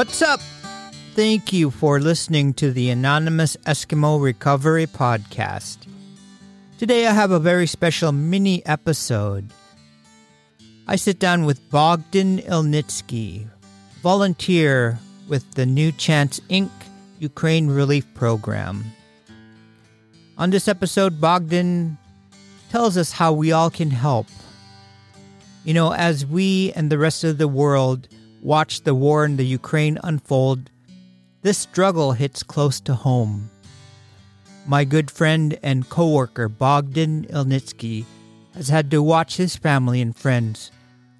What's up? Thank you for listening to the Anonymous Eskimo Recovery Podcast. Today I have a very special mini episode. I sit down with Bogdan Ilnitski, volunteer with the New Chance Inc. Ukraine Relief Program. On this episode, Bogdan tells us how we all can help. You know, as we and the rest of the world watch the war in the Ukraine unfold, this struggle hits close to home. My good friend and coworker Bogdan Ilnitski has had to watch his family and friends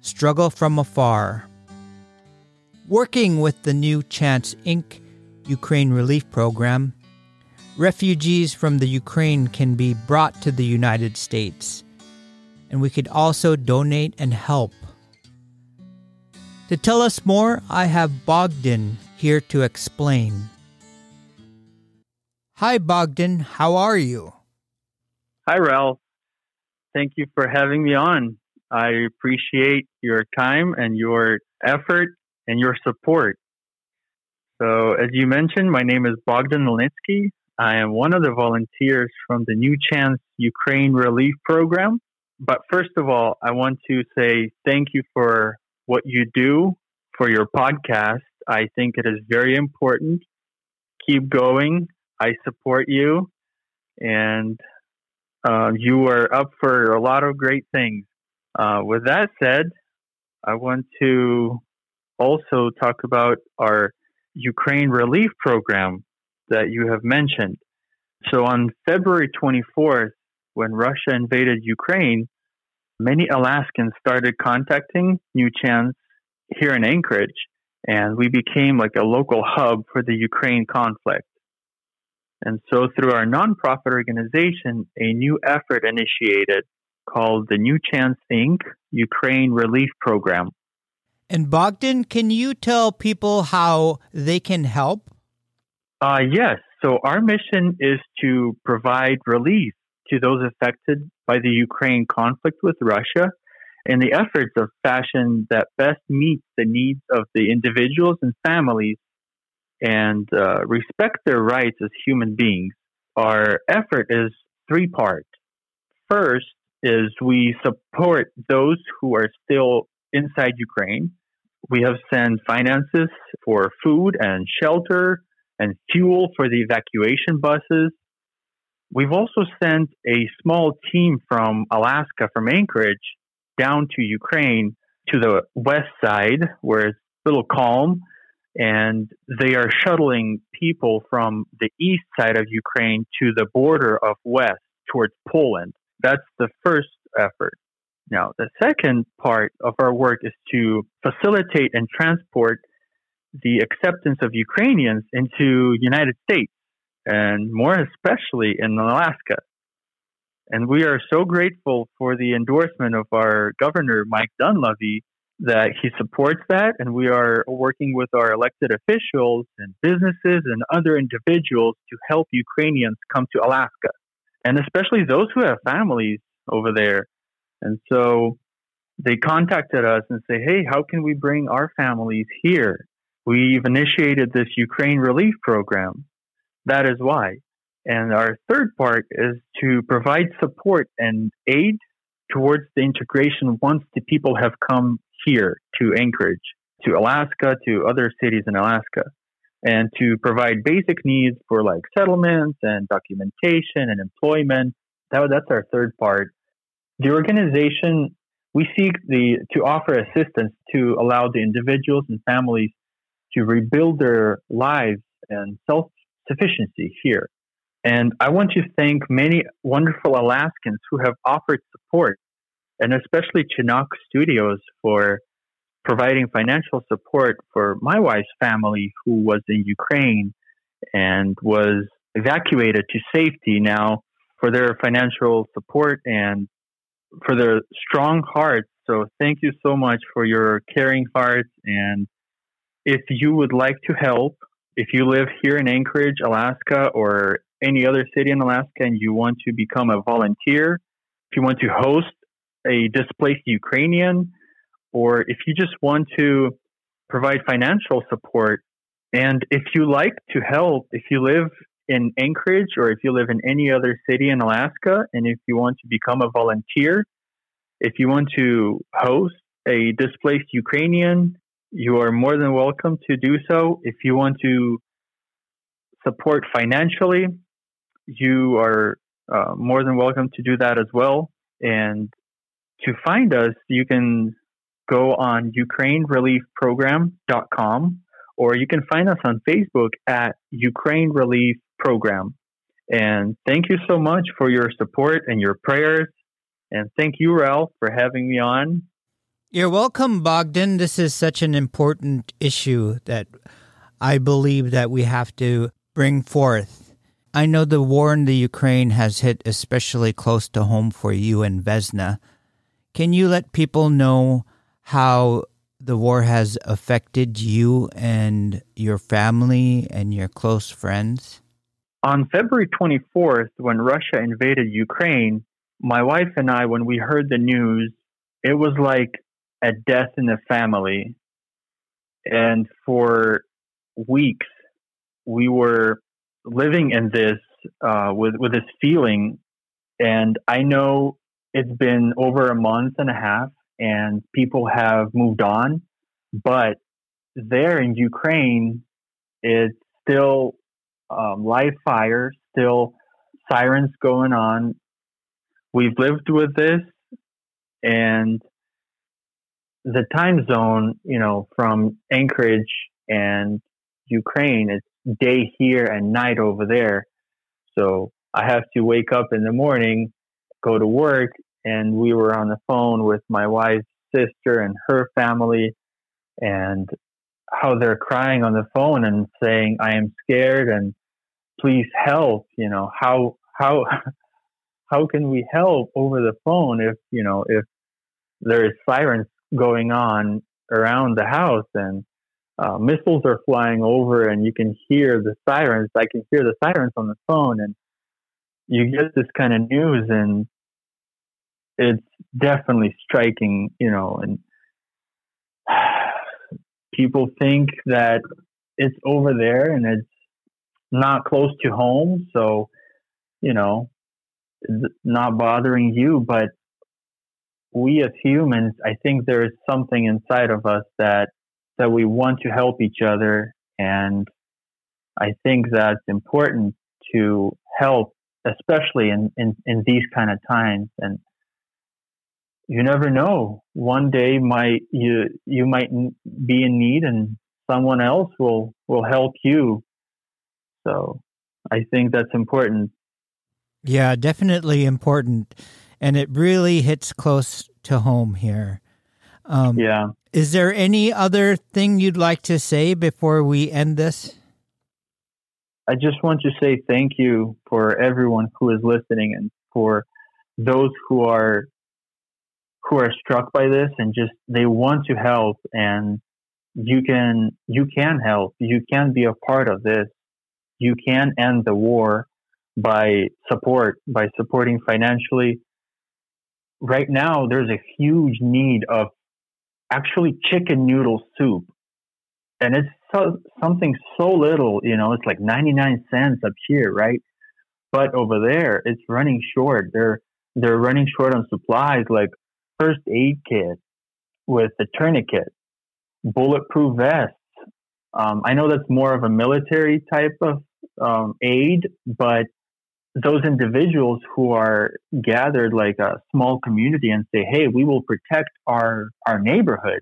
struggle from afar. Working with the New Chance Inc. Ukraine Relief Program, refugees from the Ukraine can be brought to the United States, and we could also donate and help. To tell us more, I have Bogdan here to explain. Hi, Bogdan. How are you? Hi, Ralph. Thank you for having me on. I appreciate your time and your effort and your support. So, as you mentioned, my name is Bogdan Ilnitski. I am one of the volunteers from the New Chance Ukraine Relief Program. But first of all, I want to say thank you for what you do for your podcast. I think it is very important. Keep going. I support you, and uh, you are up for a lot of great things. Uh, with that said, I want to also talk about our Ukraine relief program that you have mentioned. So on February 24th, when Russia invaded Ukraine, many Alaskans started contacting New Chance here in Anchorage, and we became like a local hub for the Ukraine conflict. And so, through our nonprofit organization, a new effort initiated called the New Chance Inc. Ukraine Relief Program. And Bogdan, can you tell people how they can help? Uh, yes. So, our mission is to provide relief to those affected by the Ukraine conflict with Russia and the efforts of fashion that best meets the needs of the individuals and families and uh, respect their rights as human beings. Our effort is three part. First is we support those who are still inside Ukraine. We have sent finances for food and shelter and fuel for the evacuation buses. We've also sent a small team from Alaska, from Anchorage, down to Ukraine to the west side where it's a little calm and they are shuttling people from the east side of Ukraine to the border of west towards Poland. That's the first effort. Now, the second part of our work is to facilitate and transport the acceptance of Ukrainians into United States and more especially in Alaska. And we are so grateful for the endorsement of our governor, Mike Dunleavy, that he supports that. And we are working with our elected officials and businesses and other individuals to help Ukrainians come to Alaska, and especially those who have families over there. And so they contacted us and say, hey, how can we bring our families here? We've initiated this Ukraine relief program. That is why. And our third part is to provide support and aid towards the integration once the people have come here to Anchorage, to Alaska, to other cities in Alaska, and to provide basic needs for like settlements and documentation and employment. That, that's our third part. The organization, we seek the, to offer assistance to allow the individuals and families to rebuild their lives and self sufficiency here. And I want to thank many wonderful Alaskans who have offered support, and especially Chinook Studios for providing financial support for my wife's family who was in Ukraine and was evacuated to safety now for their financial support and for their strong hearts. So thank you so much for your caring hearts. And if you would like to help, if you live here in Anchorage, Alaska, or any other city in Alaska and you want to become a volunteer, if you want to host a displaced Ukrainian, or if you just want to provide financial support And if you like to help, if you live in Anchorage or if you live in any other city in Alaska, and if you want to become a volunteer, if you want to host a displaced Ukrainian, you are more than welcome to do so. If you want to support financially, you are uh, more than welcome to do that as well. And to find us, you can go on ukrainereliefprogram.com or you can find us on Facebook at Ukraine Relief Program. And thank you so much for your support and your prayers. And thank you, Ralph, for having me on. You're welcome, Bogdan. This is such an important issue that I believe that we have to bring forth. I know the war in the Ukraine has hit especially close to home for you and Vesna. Can you let people know how the war has affected you and your family and your close friends? On February 24th, when Russia invaded Ukraine, my wife and I, when we heard the news, it was like a death in the family. And for weeks, we were living in this uh, with with this feeling, and I know it's been over a month and a half, and people have moved on, but there in Ukraine, it's still um, live fire, still sirens going on. We've lived with this, and the time zone, you know, from Anchorage and Ukraine, it's day here and night over there. So I have to wake up in the morning, go to work, and we were on the phone with my wife's sister and her family, and how they're crying on the phone and saying, "I am scared and please help." You know how how how can we help over the phone if you know if there is sirens going on around the house and uh, missiles are flying over and you can hear the sirens. I can hear the sirens on the phone, and you get this kind of news, and it's definitely striking, you know. And people think that it's over there and it's not close to home, so you know, not bothering you, but we as humans, I think there is something inside of us that that we want to help each other. And I think that's important to help, especially in, in, in these kind of times. And you never know. One day might you you might be in need, and someone else will will help you. So I think that's important. Yeah, definitely important, and it really hits close to home here. Um, yeah. Is there any other thing you'd like to say before we end this? I just want to say thank you for everyone who is listening and for those who are who are struck by this and just they want to help and you can you can help you can be a part of this you can end the war by support by supporting financially right now there's a huge need of actually chicken noodle soup. And it's so, something so little, you know, it's like 99 cents up here, right? But over there, it's running short. They're, they're running short on supplies like first aid kit with a tourniquet, bulletproof vests. Um, I know that's more of a military type of um, aid, but those individuals who are gathered like a small community and say, "Hey, we will protect our our neighborhood."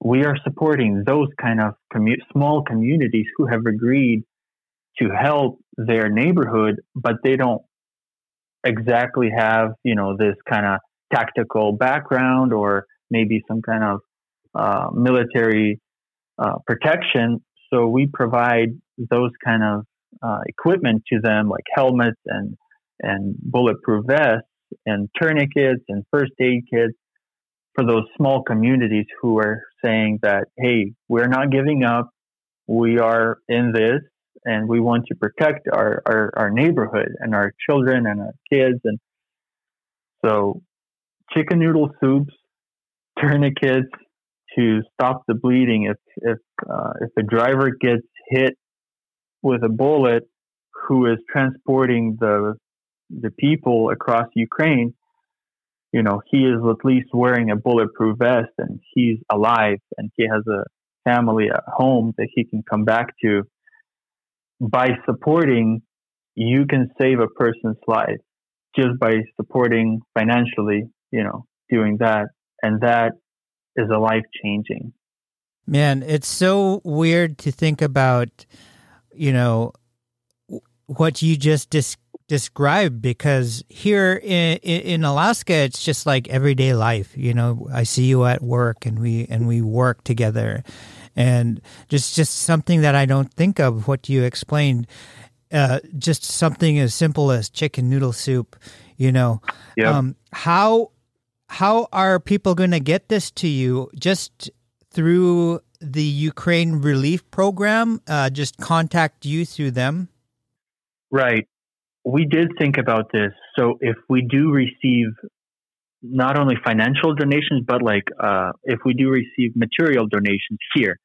We are supporting those kind of commu- small communities who have agreed to help their neighborhood, but they don't exactly have you know this kind of tactical background or maybe some kind of uh, military uh, protection. So we provide those kind of uh, equipment to them, like helmets and and bulletproof vests and tourniquets and first aid kits for those small communities who are saying that, hey, we're not giving up. We are in this and we want to protect our, our, our neighborhood and our children and our kids. And so chicken noodle soups, tourniquets, to stop the bleeding. If if uh, if a driver gets hit with a bullet, who is transporting the the people across Ukraine, you know, he is at least wearing a bulletproof vest and he's alive and he has a family at home that he can come back to. By supporting, you can save a person's life just by supporting financially, you know, doing that. And that is a life changing. Man, it's so weird to think about, you know, what you just dis- described because here in, in Alaska, it's just like everyday life. You know, I see you at work and we and we work together, and just just something that I don't think of. What you explained, uh, just something as simple as chicken noodle soup. You know, yep. um, how how are people going to get this to you? Just through the Ukraine Relief Program? Uh, just contact you through them. Right. We did think about this. So if we do receive not only financial donations, but like uh, if we do receive material donations here,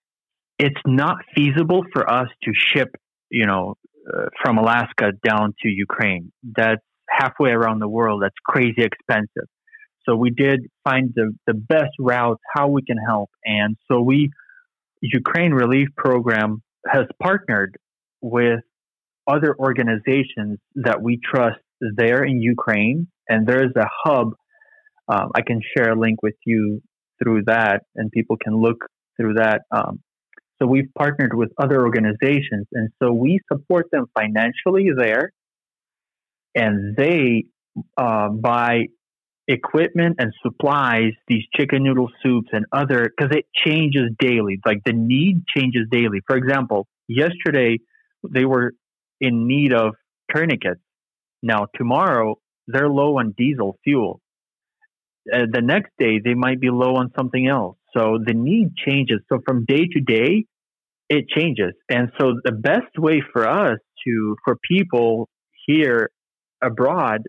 it's not feasible for us to ship, you know, uh, from Alaska down to Ukraine. That's halfway around the world. That's crazy expensive. So we did find the, the best routes how we can help. And so we, Ukraine Relief Program has partnered with other organizations that we trust there in Ukraine. And there's a hub. Um, I can share a link with you through that, and people can look through that. Um, so we've partnered with other organizations, and so we support them financially there, and they uh, buy equipment and supplies, these chicken noodle soups and other, because it changes daily. Like the need changes daily. For example, yesterday they were in need of tourniquets. Now, tomorrow, they're low on diesel fuel. Uh, the next day, they might be low on something else. So the need changes. So from day to day, it changes. And so the best way for us to, for people here abroad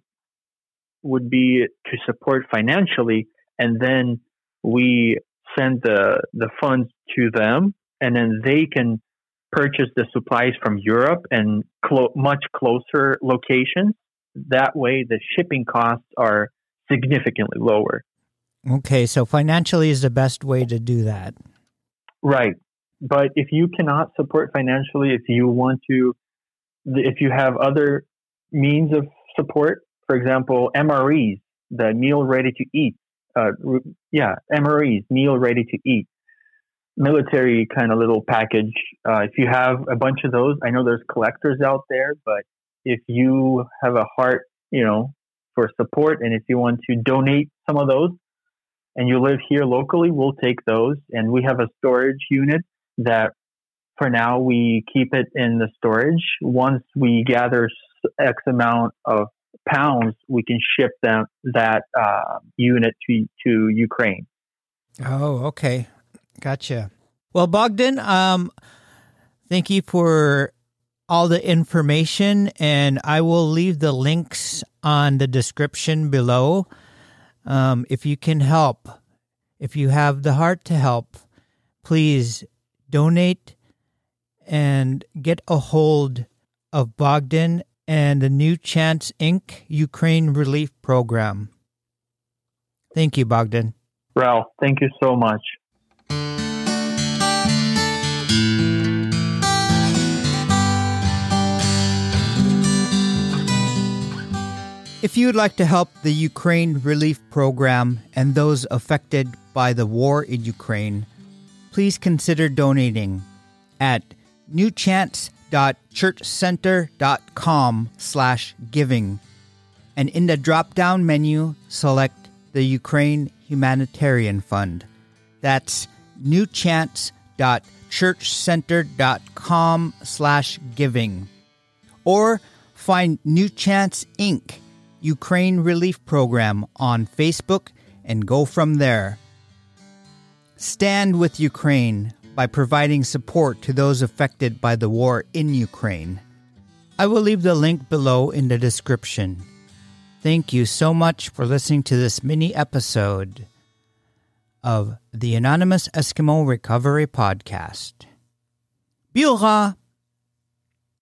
would be to support financially and then we send the, the funds to them and then they can purchase the supplies from Europe and clo- much closer locations. That way, the shipping costs are significantly lower. Okay, so financially is the best way to do that. Right. But if you cannot support financially, if you want to, if you have other means of support, for example, MREs, the meal ready to eat, uh, yeah, MREs, meal ready to eat military kind of little package. Uh, if you have a bunch of those, I know there's collectors out there, but if you have a heart, you know, for support, and if you want to donate some of those, and you live here locally, we'll take those. And we have a storage unit that, for now, we keep it in the storage. Once we gather X amount of pounds, we can ship them that uh, unit to to Ukraine. Oh, okay. Gotcha. Well, Bogdan, um, thank you for all the information, and I will leave the links on the description below. Um, if you can help, if you have the heart to help, please donate and get a hold of Bogdan and the New Chance Inc. Ukraine Relief Program. Thank you, Bogdan. Ralph, thank you so much. If you would like to help the Ukraine Relief Program and those affected by the war in Ukraine, please consider donating at newchance.churchcenter.com slash giving. And in the drop-down menu, select the Ukraine Humanitarian Fund. That's newchance.churchcenter.com slash giving. Or find New Chance Inc., Ukraine Relief Program on Facebook and go from there. Stand with Ukraine by providing support to those affected by the war in Ukraine. I will leave the link below in the description. Thank you so much for listening to this mini episode of the Anonymous Eskimo Recovery Podcast. Biura